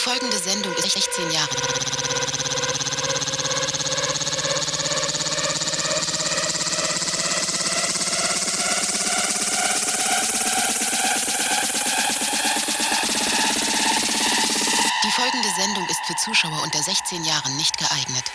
Die folgende Sendung ist 16 Jahre. Die folgende Sendung ist für Zuschauer unter 16 Jahren nicht geeignet.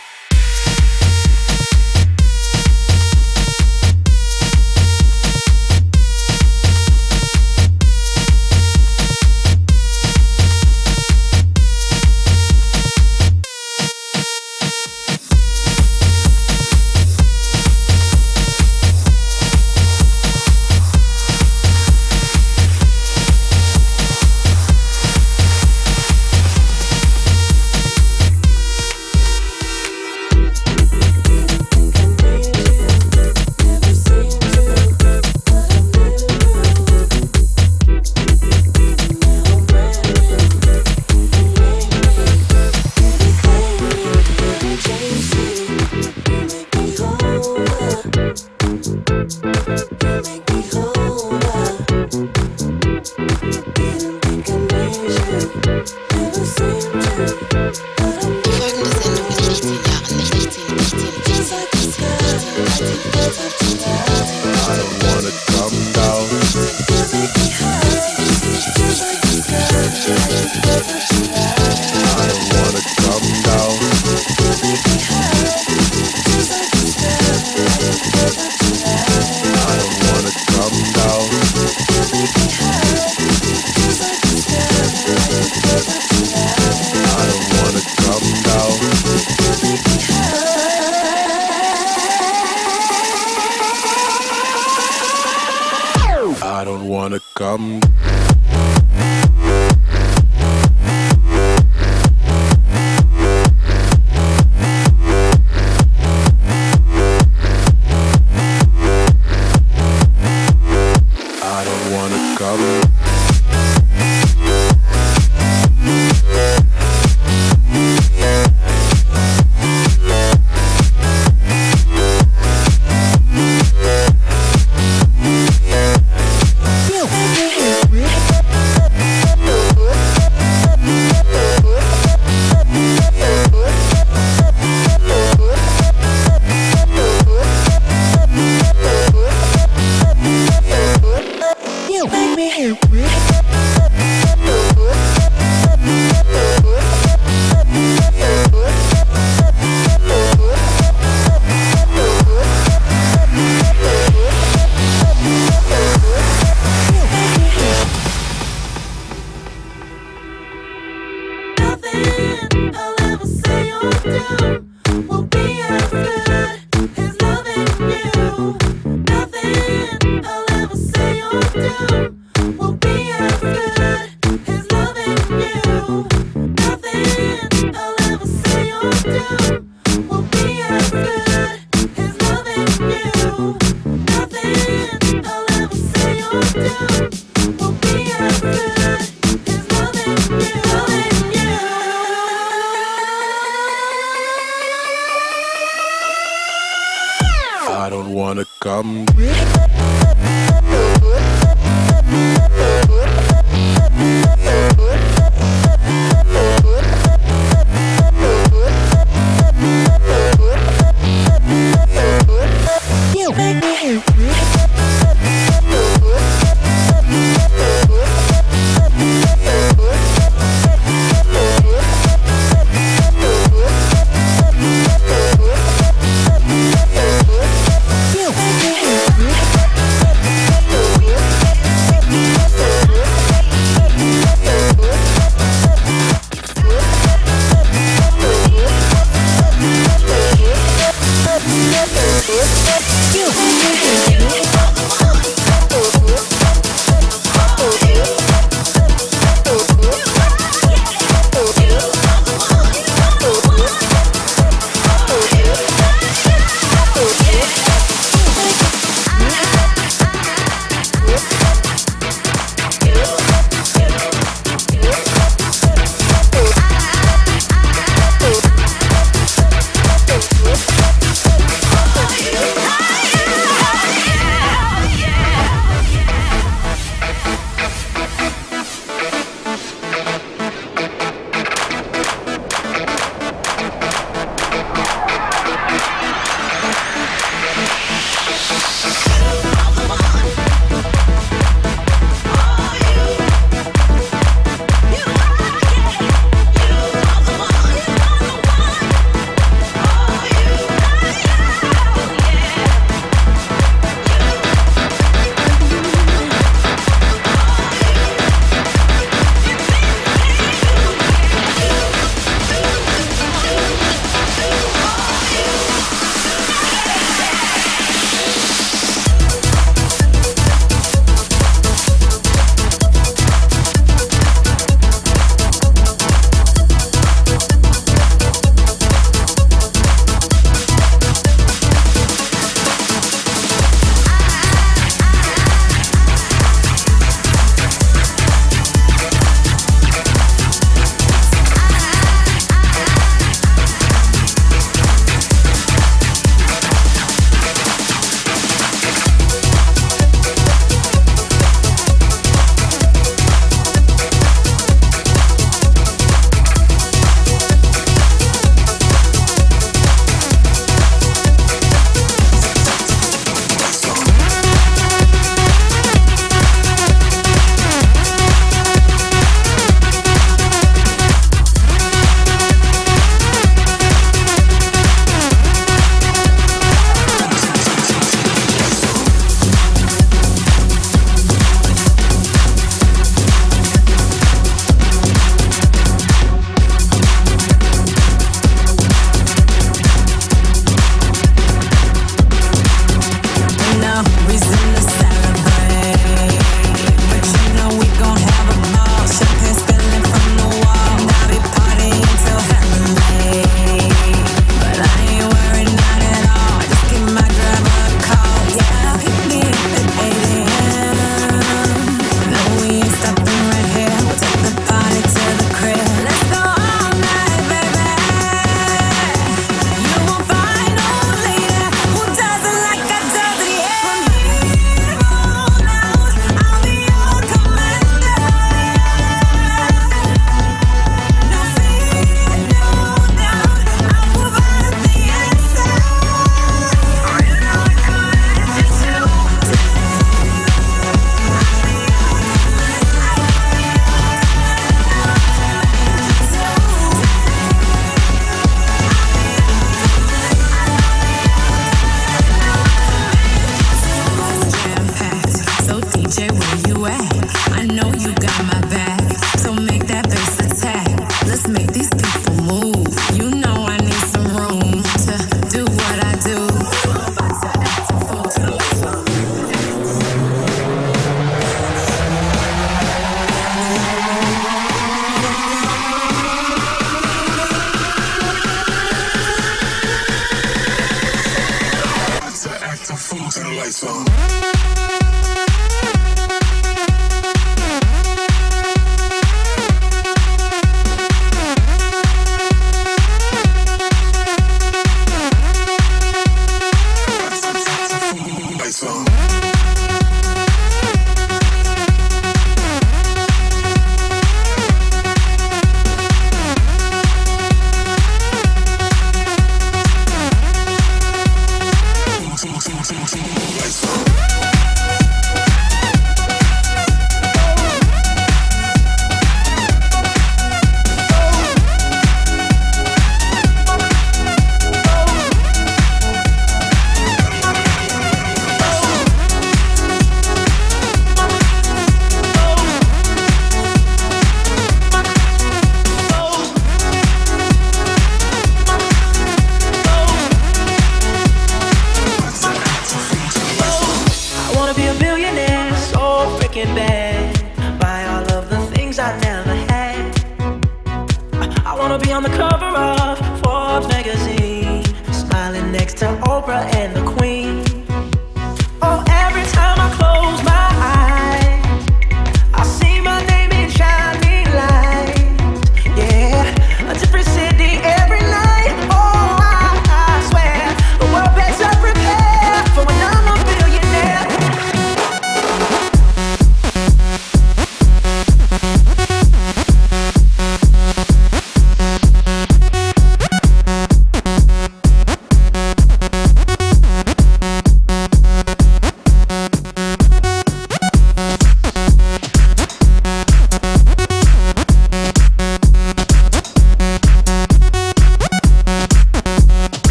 don't wanna come.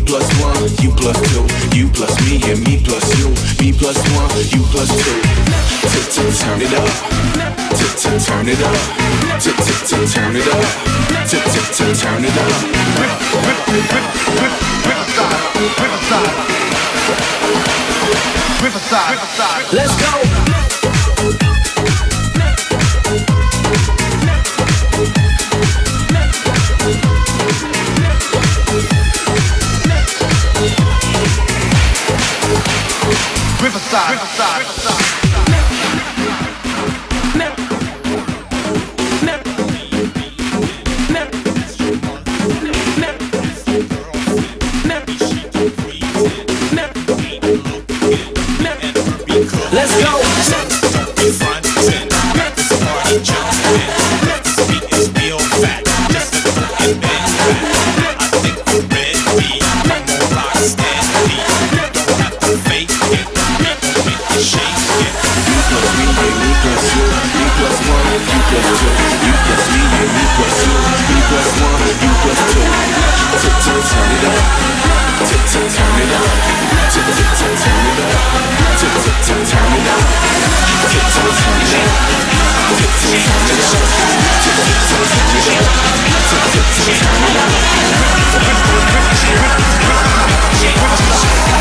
me plus one, you plus two, you plus me and me plus you, me plus one, you plus two. Turn it up, turn it up, turn it up, turn it up. turn it up. Rip, rip, rip, rip, rip. Rip side, rip side. Rip riverside, rip riverside. Let's go. Riverside. Riverside. Riverside. shake it. You plus me and me plus you. You plus one and you plus two. You plus me and me plus you. You plus one you plus two. Tiptoe, turn it up. Turn it up. Turn it up. Turn it up. Turn it up. Turn it up. Turn it up. Turn it up.